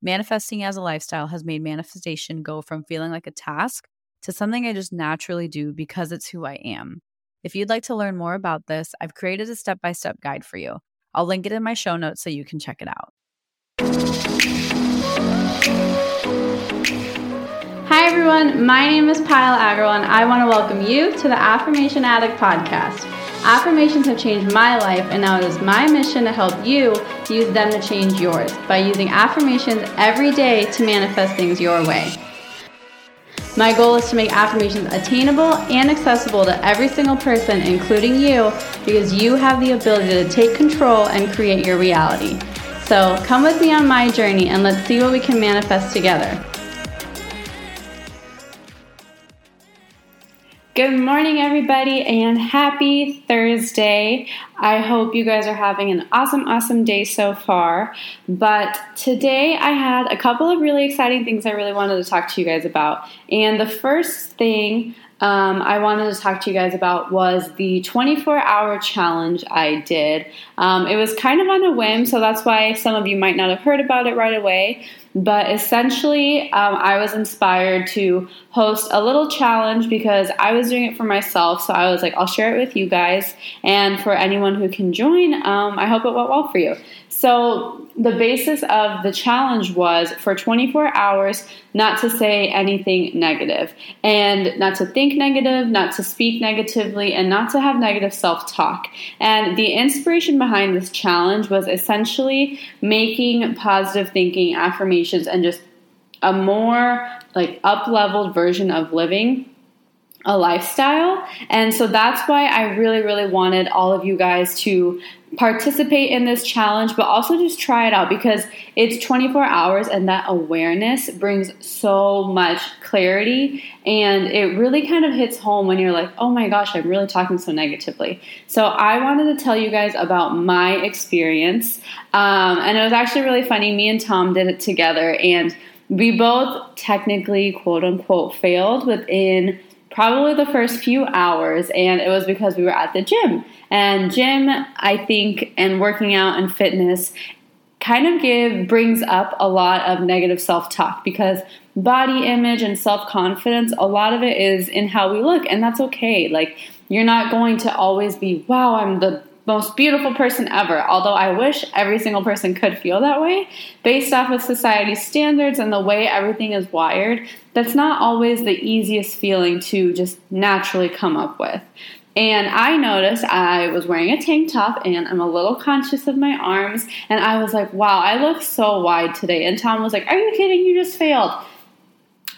Manifesting as a lifestyle has made manifestation go from feeling like a task to something I just naturally do because it's who I am. If you'd like to learn more about this, I've created a step by step guide for you. I'll link it in my show notes so you can check it out. Hi, everyone. My name is Payal Agarwal, and I want to welcome you to the Affirmation Addict podcast. Affirmations have changed my life, and now it is my mission to help you use them to change yours by using affirmations every day to manifest things your way. My goal is to make affirmations attainable and accessible to every single person, including you, because you have the ability to take control and create your reality. So come with me on my journey and let's see what we can manifest together. Good morning, everybody, and happy Thursday. I hope you guys are having an awesome, awesome day so far. But today I had a couple of really exciting things I really wanted to talk to you guys about. And the first thing um, I wanted to talk to you guys about was the 24 hour challenge I did. Um, it was kind of on a whim, so that's why some of you might not have heard about it right away. But essentially, um, I was inspired to host a little challenge because I was doing it for myself. So I was like, I'll share it with you guys. And for anyone who can join, um, I hope it went well for you. So, the basis of the challenge was for 24 hours not to say anything negative and not to think negative, not to speak negatively, and not to have negative self talk. And the inspiration behind this challenge was essentially making positive thinking affirmations and just a more like up leveled version of living a lifestyle. And so that's why I really, really wanted all of you guys to participate in this challenge, but also just try it out because it's 24 hours and that awareness brings so much clarity. And it really kind of hits home when you're like, oh my gosh, I'm really talking so negatively. So I wanted to tell you guys about my experience. Um, and it was actually really funny. Me and Tom did it together, and we both technically, quote unquote, failed within probably the first few hours, and it was because we were at the gym. And gym, I think, and working out and fitness kind of give brings up a lot of negative self-talk because body image and self-confidence a lot of it is in how we look and that's okay like you're not going to always be wow i'm the most beautiful person ever. Although I wish every single person could feel that way, based off of society's standards and the way everything is wired, that's not always the easiest feeling to just naturally come up with. And I noticed I was wearing a tank top and I'm a little conscious of my arms. And I was like, wow, I look so wide today. And Tom was like, are you kidding? You just failed.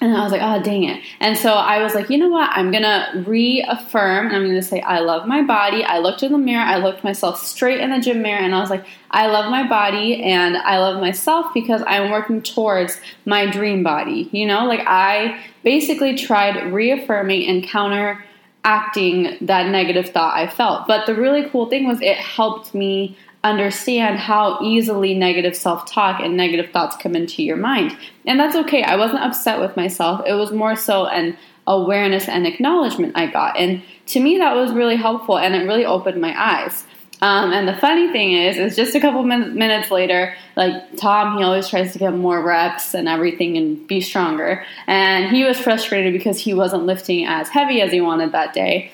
And I was like, oh, dang it. And so I was like, you know what? I'm going to reaffirm and I'm going to say, I love my body. I looked in the mirror. I looked myself straight in the gym mirror and I was like, I love my body and I love myself because I'm working towards my dream body. You know, like I basically tried reaffirming and counteracting that negative thought I felt. But the really cool thing was it helped me understand how easily negative self talk and negative thoughts come into your mind. And that's okay. I wasn't upset with myself. It was more so an awareness and acknowledgement I got. And to me, that was really helpful and it really opened my eyes. Um, and the funny thing is, is just a couple min- minutes later, like Tom, he always tries to get more reps and everything and be stronger. And he was frustrated because he wasn't lifting as heavy as he wanted that day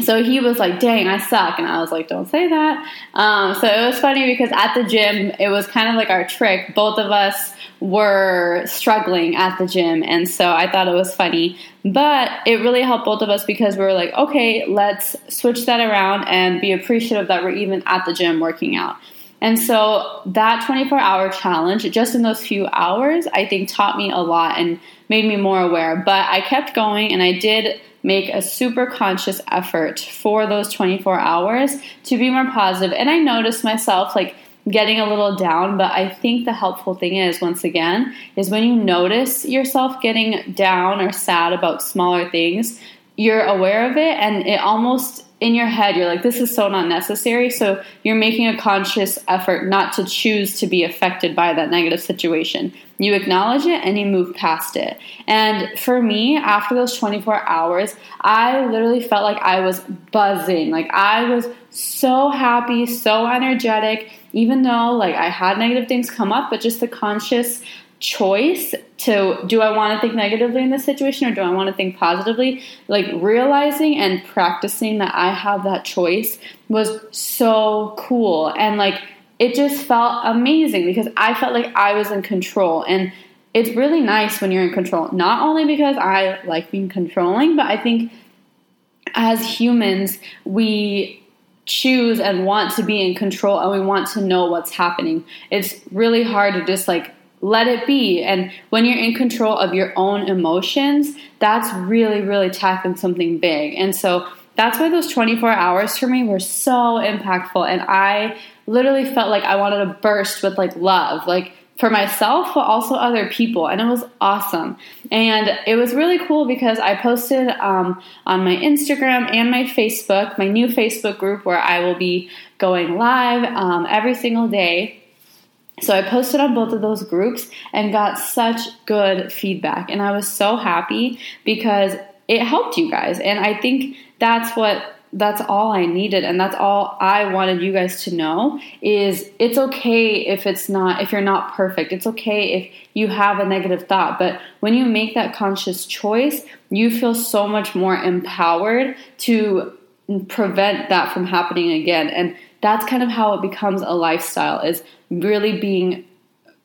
so he was like, dang, I suck. And I was like, don't say that. Um, so it was funny because at the gym, it was kind of like our trick. Both of us were struggling at the gym. And so I thought it was funny. But it really helped both of us because we were like, okay, let's switch that around and be appreciative that we're even at the gym working out. And so that 24 hour challenge, just in those few hours, I think taught me a lot and made me more aware. But I kept going and I did make a super conscious effort for those 24 hours to be more positive. And I noticed myself like getting a little down. But I think the helpful thing is, once again, is when you notice yourself getting down or sad about smaller things, you're aware of it and it almost in your head you're like this is so not necessary. So you're making a conscious effort not to choose to be affected by that negative situation. You acknowledge it and you move past it. And for me after those 24 hours i literally felt like i was buzzing. Like i was so happy so energetic even though like i had negative things come up but just the conscious choice to do I want to think negatively in this situation or do I want to think positively? Like realizing and practicing that I have that choice was so cool. And like it just felt amazing because I felt like I was in control. And it's really nice when you're in control. Not only because I like being controlling, but I think as humans, we choose and want to be in control and we want to know what's happening. It's really hard to just like let it be. And when you're in control of your own emotions, that's really, really tackling something big. And so that's why those 24 hours for me were so impactful. And I literally felt like I wanted to burst with like love, like for myself, but also other people. And it was awesome. And it was really cool because I posted um, on my Instagram and my Facebook, my new Facebook group where I will be going live um, every single day so I posted on both of those groups and got such good feedback. And I was so happy because it helped you guys. And I think that's what that's all I needed and that's all I wanted you guys to know is it's okay if it's not if you're not perfect. It's okay if you have a negative thought, but when you make that conscious choice, you feel so much more empowered to prevent that from happening again. And that's kind of how it becomes a lifestyle is really being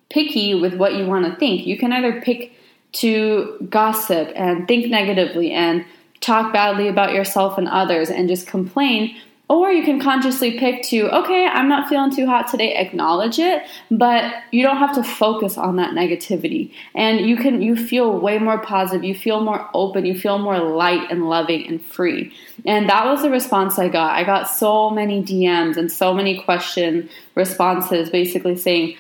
picky with what you want to think. You can either pick to gossip and think negatively and talk badly about yourself and others and just complain, or you can consciously pick to, okay, I'm not feeling too hot today, acknowledge it, but you don't have to focus on that negativity. And you can you feel way more positive, you feel more open, you feel more light and loving and free. And that was the response I got. I got so many DMs and so many question responses basically saying,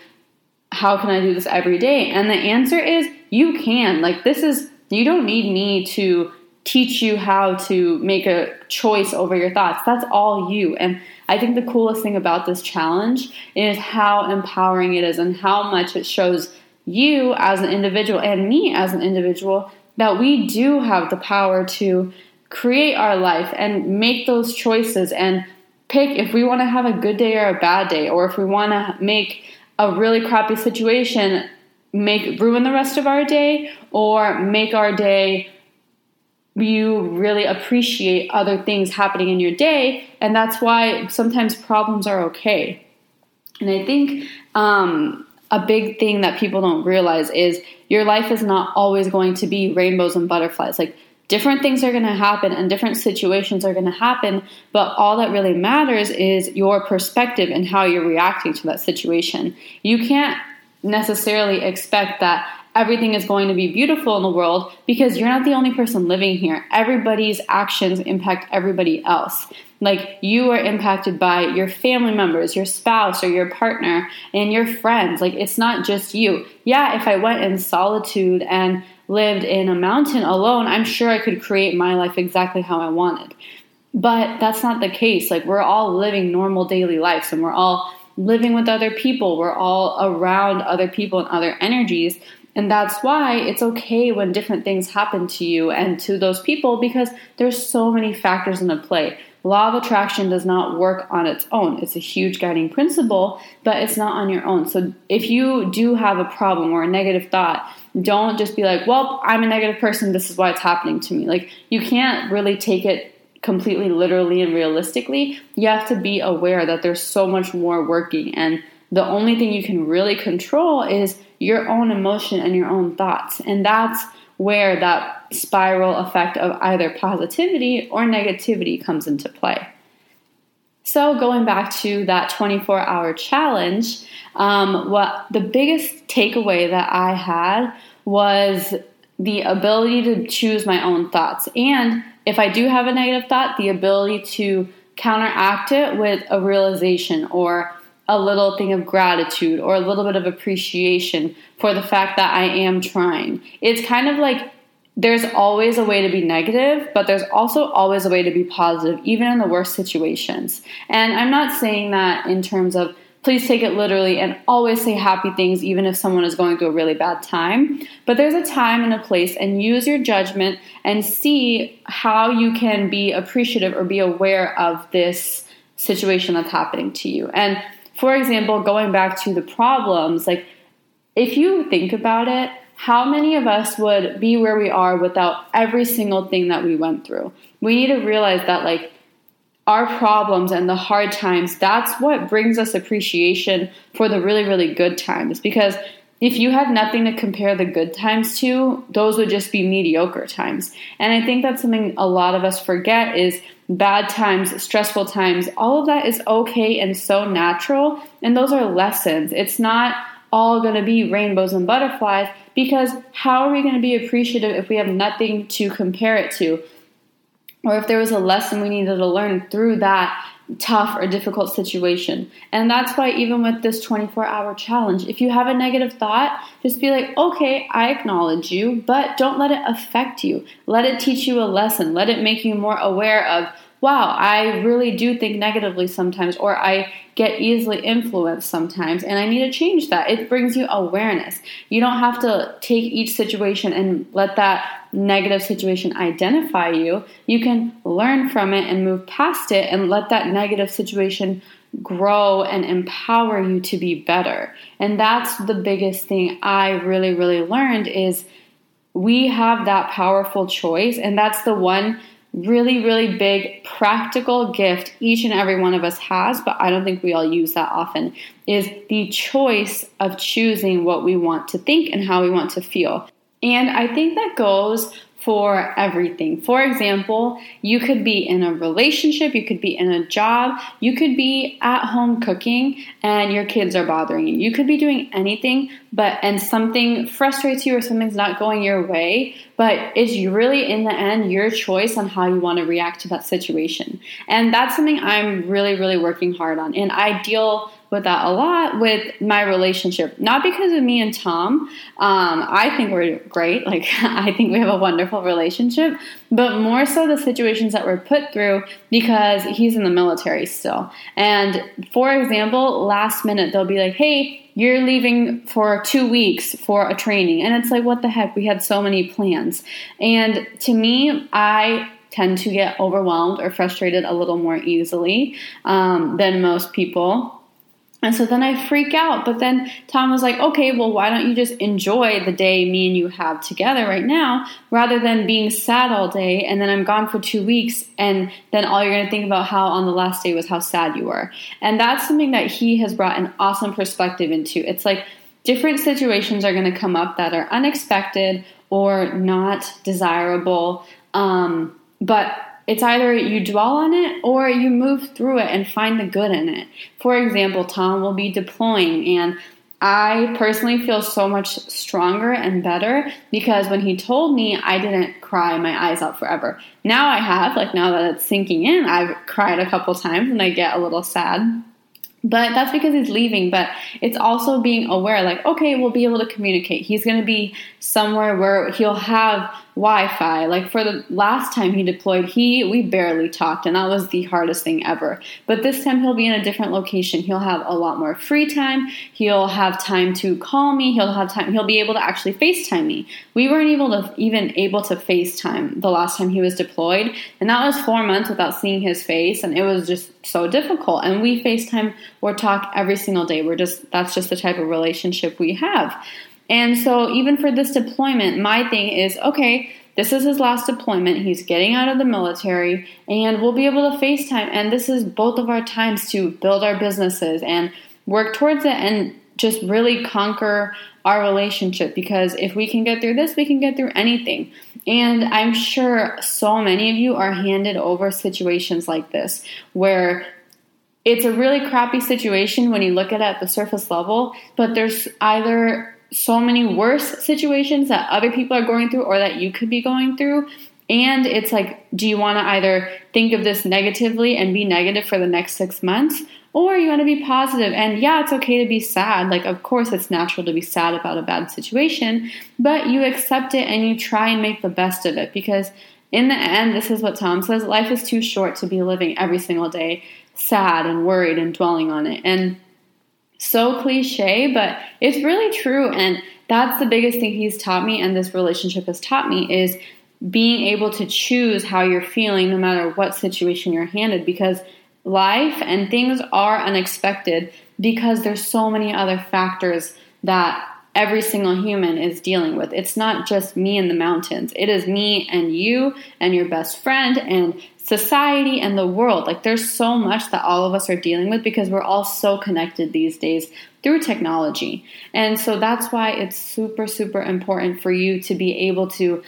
how can I do this every day? And the answer is you can. Like this is you don't need me to teach you how to make a choice over your thoughts. That's all you. And I think the coolest thing about this challenge is how empowering it is and how much it shows you as an individual and me as an individual that we do have the power to create our life and make those choices and pick if we want to have a good day or a bad day or if we want to make a really crappy situation make ruin the rest of our day or make our day you really appreciate other things happening in your day, and that's why sometimes problems are okay. And I think um, a big thing that people don't realize is your life is not always going to be rainbows and butterflies. Like different things are going to happen and different situations are going to happen, but all that really matters is your perspective and how you're reacting to that situation. You can't necessarily expect that everything is going to be beautiful in the world because you're not the only person living here. Everybody's actions impact everybody else. Like you are impacted by your family members, your spouse, or your partner, and your friends. Like it's not just you. Yeah, if I went in solitude and lived in a mountain alone, I'm sure I could create my life exactly how I wanted. But that's not the case. Like we're all living normal daily lives and we're all living with other people. We're all around other people and other energies. And that's why it's okay when different things happen to you and to those people because there's so many factors in the play. Law of attraction does not work on its own. It's a huge guiding principle, but it's not on your own. So if you do have a problem or a negative thought, don't just be like, well, I'm a negative person. This is why it's happening to me. Like, you can't really take it completely literally and realistically. You have to be aware that there's so much more working. And the only thing you can really control is your own emotion and your own thoughts. And that's where that spiral effect of either positivity or negativity comes into play. So, going back to that 24 hour challenge, um, what the biggest takeaway that I had was the ability to choose my own thoughts. And if I do have a negative thought, the ability to counteract it with a realization or a little thing of gratitude or a little bit of appreciation for the fact that I am trying. It's kind of like there's always a way to be negative, but there's also always a way to be positive, even in the worst situations. And I'm not saying that in terms of please take it literally and always say happy things, even if someone is going through a really bad time. But there's a time and a place, and use your judgment and see how you can be appreciative or be aware of this situation that's happening to you. And for example, going back to the problems, like if you think about it, how many of us would be where we are without every single thing that we went through? We need to realize that, like, our problems and the hard times, that's what brings us appreciation for the really, really good times. Because if you had nothing to compare the good times to, those would just be mediocre times. And I think that's something a lot of us forget is bad times, stressful times, all of that is okay and so natural. And those are lessons. It's not all going to be rainbows and butterflies because how are we going to be appreciative if we have nothing to compare it to? Or if there was a lesson we needed to learn through that tough or difficult situation. And that's why, even with this 24 hour challenge, if you have a negative thought, just be like, okay, I acknowledge you, but don't let it affect you. Let it teach you a lesson. Let it make you more aware of wow, I really do think negatively sometimes, or I get easily influenced sometimes, and I need to change that. It brings you awareness. You don't have to take each situation and let that negative situation identify you. You can learn from it and move past it and let that negative situation grow and empower you to be better. And that's the biggest thing I really, really learned is we have that powerful choice, and that's the one really, really big practical gift each and every one of us has, but I don't think we all use that often, is the choice of choosing what we want to think and how we want to feel. And I think that goes for everything. For example, you could be in a relationship, you could be in a job, you could be at home cooking and your kids are bothering you. You could be doing anything, but and something frustrates you or something's not going your way, but it's really in the end your choice on how you want to react to that situation. And that's something I'm really really working hard on. And I deal with that a lot with my relationship. Not because of me and Tom. Um, I think we're great. Like, I think we have a wonderful relationship, but more so the situations that we're put through because he's in the military still. And for example, last minute, they'll be like, hey, you're leaving for two weeks for a training. And it's like, what the heck? We had so many plans. And to me, I tend to get overwhelmed or frustrated a little more easily um, than most people. And so then I freak out. But then Tom was like, okay, well, why don't you just enjoy the day me and you have together right now rather than being sad all day and then I'm gone for two weeks and then all you're going to think about how on the last day was how sad you were. And that's something that he has brought an awesome perspective into. It's like different situations are going to come up that are unexpected or not desirable. Um, but it's either you dwell on it or you move through it and find the good in it. For example, Tom will be deploying and I personally feel so much stronger and better because when he told me, I didn't cry my eyes out forever. Now I have, like now that it's sinking in, I've cried a couple times and I get a little sad. But that's because he's leaving. But it's also being aware, like, okay, we'll be able to communicate. He's going to be somewhere where he'll have Wi-Fi. Like for the last time he deployed, he we barely talked, and that was the hardest thing ever. But this time he'll be in a different location. He'll have a lot more free time. He'll have time to call me. He'll have time. He'll be able to actually FaceTime me. We weren't able to even able to FaceTime the last time he was deployed, and that was four months without seeing his face, and it was just so difficult. And we FaceTime or talk every single day. We're just that's just the type of relationship we have. And so, even for this deployment, my thing is okay, this is his last deployment. He's getting out of the military, and we'll be able to FaceTime. And this is both of our times to build our businesses and work towards it and just really conquer our relationship because if we can get through this, we can get through anything. And I'm sure so many of you are handed over situations like this where it's a really crappy situation when you look at it at the surface level, but there's either so many worse situations that other people are going through or that you could be going through. And it's like, do you want to either think of this negatively and be negative for the next six months? or you want to be positive and yeah it's okay to be sad like of course it's natural to be sad about a bad situation but you accept it and you try and make the best of it because in the end this is what tom says life is too short to be living every single day sad and worried and dwelling on it and so cliche but it's really true and that's the biggest thing he's taught me and this relationship has taught me is being able to choose how you're feeling no matter what situation you're handed because life and things are unexpected because there's so many other factors that every single human is dealing with. It's not just me in the mountains. It is me and you and your best friend and society and the world. Like there's so much that all of us are dealing with because we're all so connected these days through technology. And so that's why it's super super important for you to be able to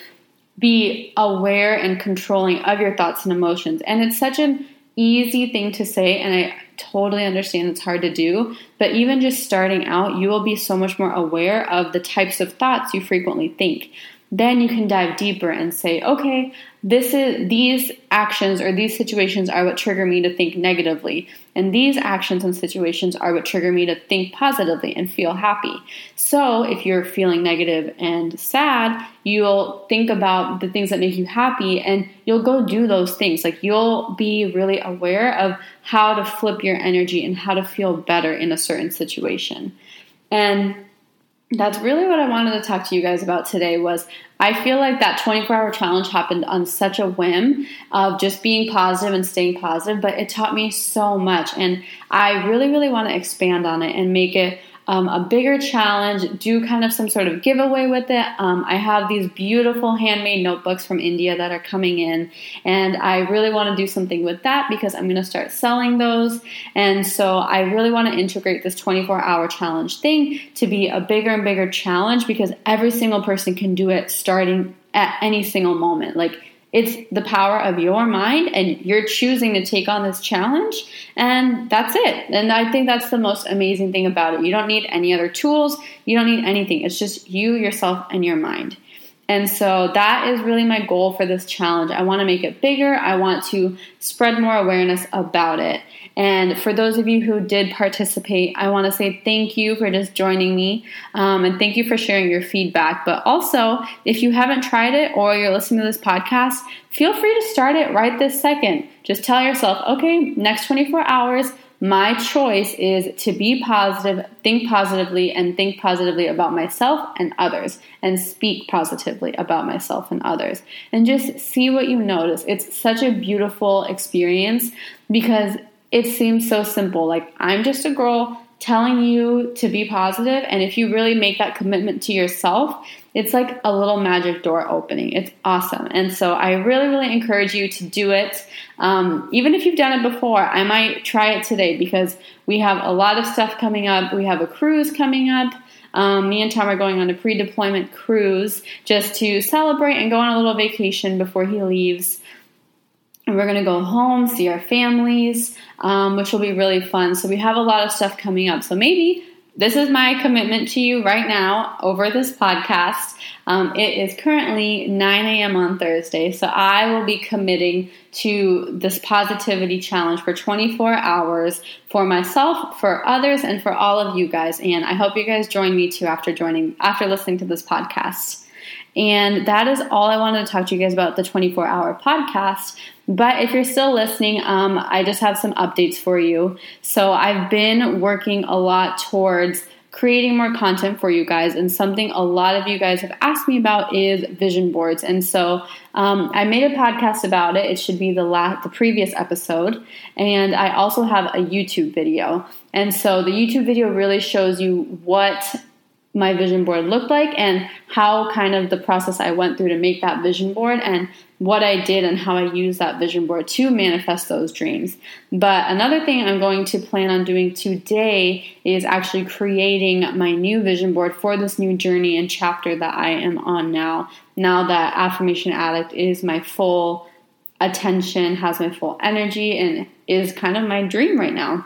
be aware and controlling of your thoughts and emotions. And it's such an easy thing to say, and I totally understand it's hard to do. But even just starting out, you will be so much more aware of the types of thoughts you frequently think. Then you can dive deeper and say, okay, this is these actions or these situations are what trigger me to think negatively. And these actions and situations are what trigger me to think positively and feel happy. So if you're feeling negative and sad you'll think about the things that make you happy and you'll go do those things. Like you'll be really aware of how to flip your energy and how to feel better in a certain situation. And that's really what I wanted to talk to you guys about today was I feel like that 24 hour challenge happened on such a whim of just being positive and staying positive, but it taught me so much. And I really, really want to expand on it and make it um, a bigger challenge, do kind of some sort of giveaway with it. Um, I have these beautiful handmade notebooks from India that are coming in, and I really want to do something with that because I'm going to start selling those. And so I really want to integrate this 24 hour challenge thing to be a bigger and bigger challenge because every single person can do it starting at any single moment. Like, it's the power of your mind, and you're choosing to take on this challenge, and that's it. And I think that's the most amazing thing about it. You don't need any other tools, you don't need anything. It's just you, yourself, and your mind. And so that is really my goal for this challenge. I want to make it bigger. I want to spread more awareness about it. And for those of you who did participate, I want to say thank you for just joining me um, and thank you for sharing your feedback. But also, if you haven't tried it or you're listening to this podcast, feel free to start it right this second. Just tell yourself, okay, next 24 hours, my choice is to be positive, think positively, and think positively about myself and others, and speak positively about myself and others. And just see what you notice. It's such a beautiful experience because it seems so simple. Like, I'm just a girl telling you to be positive, and if you really make that commitment to yourself, it's like a little magic door opening. It's awesome. And so I really, really encourage you to do it. Um, even if you've done it before, I might try it today because we have a lot of stuff coming up. We have a cruise coming up. Um, me and Tom are going on a pre deployment cruise just to celebrate and go on a little vacation before he leaves and we're going to go home, see our families, um, which will be really fun. So we have a lot of stuff coming up. So maybe this is my commitment to you right now over this podcast. Um, it is currently 9 a.m. on Thursday, so I will be committing to this positivity challenge for 24 hours for myself, for others, and for all of you guys. And I hope you guys join me too after joining, after listening to this podcast. And that is all I wanted to talk to you guys about the 24 hour podcast. But if you're still listening, um, I just have some updates for you. So I've been working a lot towards creating more content for you guys. And something a lot of you guys have asked me about is vision boards. And so um, I made a podcast about it. It should be the last, the previous episode. And I also have a YouTube video. And so the YouTube video really shows you what my vision board looked like and how kind of the process I went through to make that vision board and what I did and how I used that vision board to manifest those dreams. But another thing I'm going to plan on doing today is actually creating my new vision board for this new journey and chapter that I am on now. Now that Affirmation Addict is my full attention, has my full energy, and is kind of my dream right now.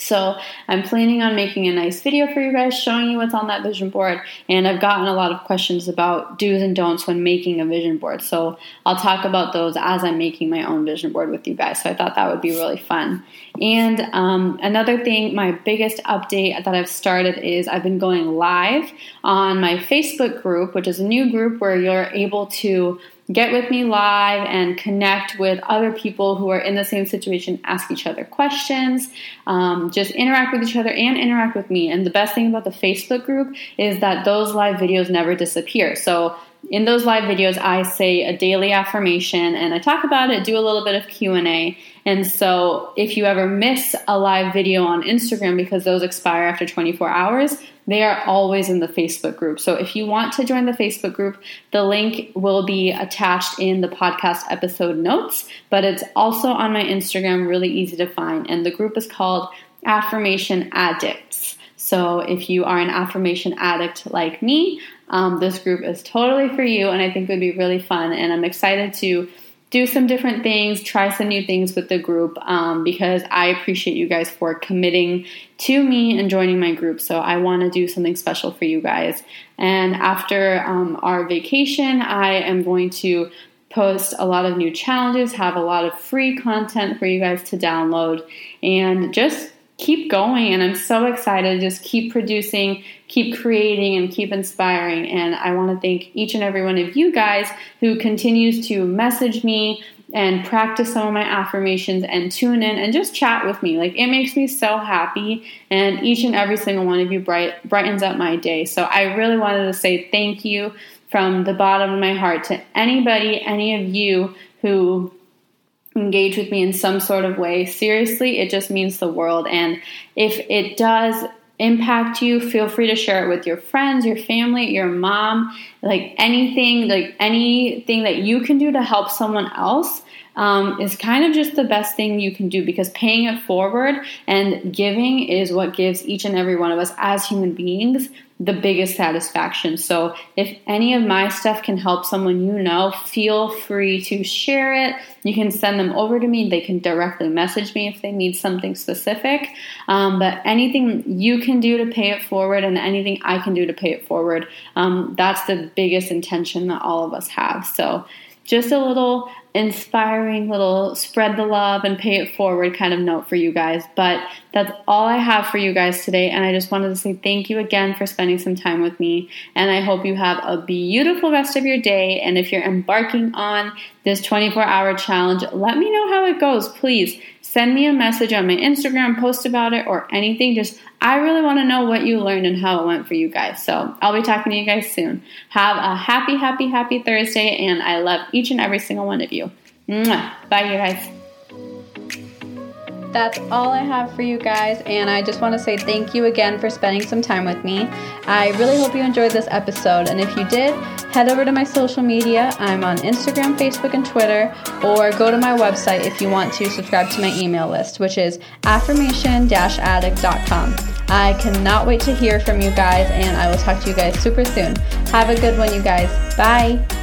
So I'm planning on making a nice video for you guys showing you what's on that vision board. And I've gotten a lot of questions about do's and don'ts when making a vision board. So I'll talk about those as I'm making my own vision board with you guys. So I thought that would be really fun. And um, another thing, my biggest update that I've started is I've been going live on my Facebook group, which is a new group where you're able to get with me live and connect with other people who are in the same situation, ask each other questions, um, just interact with each other and interact with me. And the best thing about the Facebook group is that those live videos never disappear. So in those live videos i say a daily affirmation and i talk about it do a little bit of q&a and so if you ever miss a live video on instagram because those expire after 24 hours they are always in the Facebook group. So if you want to join the Facebook group, the link will be attached in the podcast episode notes, but it's also on my Instagram, really easy to find. And the group is called Affirmation Addicts. So if you are an affirmation addict like me, um, this group is totally for you, and I think it would be really fun. And I'm excited to do some different things, try some new things with the group um, because I appreciate you guys for committing to me and joining my group. So I want to do something special for you guys. And after um, our vacation, I am going to post a lot of new challenges, have a lot of free content for you guys to download, and just keep going. And I'm so excited. Just keep producing, keep creating, and keep inspiring. And I want to thank each and every one of you guys who continues to message me and practice some of my affirmations and tune in and just chat with me. Like it makes me so happy, and each and every single one of you bright, brightens up my day. So I really wanted to say thank you from the bottom of my heart to anybody, any of you who engage with me in some sort of way. Seriously, it just means the world. And if it does impact you, feel free to share it with your friends, your family, your mom, like anything, like anything that you can do to help someone else. Um, is kind of just the best thing you can do because paying it forward and giving is what gives each and every one of us as human beings the biggest satisfaction. So, if any of my stuff can help someone you know, feel free to share it. You can send them over to me. They can directly message me if they need something specific. Um, but anything you can do to pay it forward and anything I can do to pay it forward, um, that's the biggest intention that all of us have. So, just a little inspiring little spread the love and pay it forward kind of note for you guys. But that's all I have for you guys today. And I just wanted to say thank you again for spending some time with me. And I hope you have a beautiful rest of your day. And if you're embarking on this 24 hour challenge, let me know how it goes, please send me a message on my Instagram, post about it, or anything. Just, I really want to know what you learned and how it went for you guys. So I'll be talking to you guys soon. Have a happy, happy, happy Thursday, and I love each and every single one of you. Mwah. Bye, you guys that's all I have for you guys, and I just want to say thank you again for spending some time with me. I really hope you enjoyed this episode, and if you did, head over to my social media. I'm on Instagram, Facebook, and Twitter, or go to my website if you want to subscribe to my email list, which is affirmation addict.com. I cannot wait to hear from you guys, and I will talk to you guys super soon. Have a good one, you guys. Bye.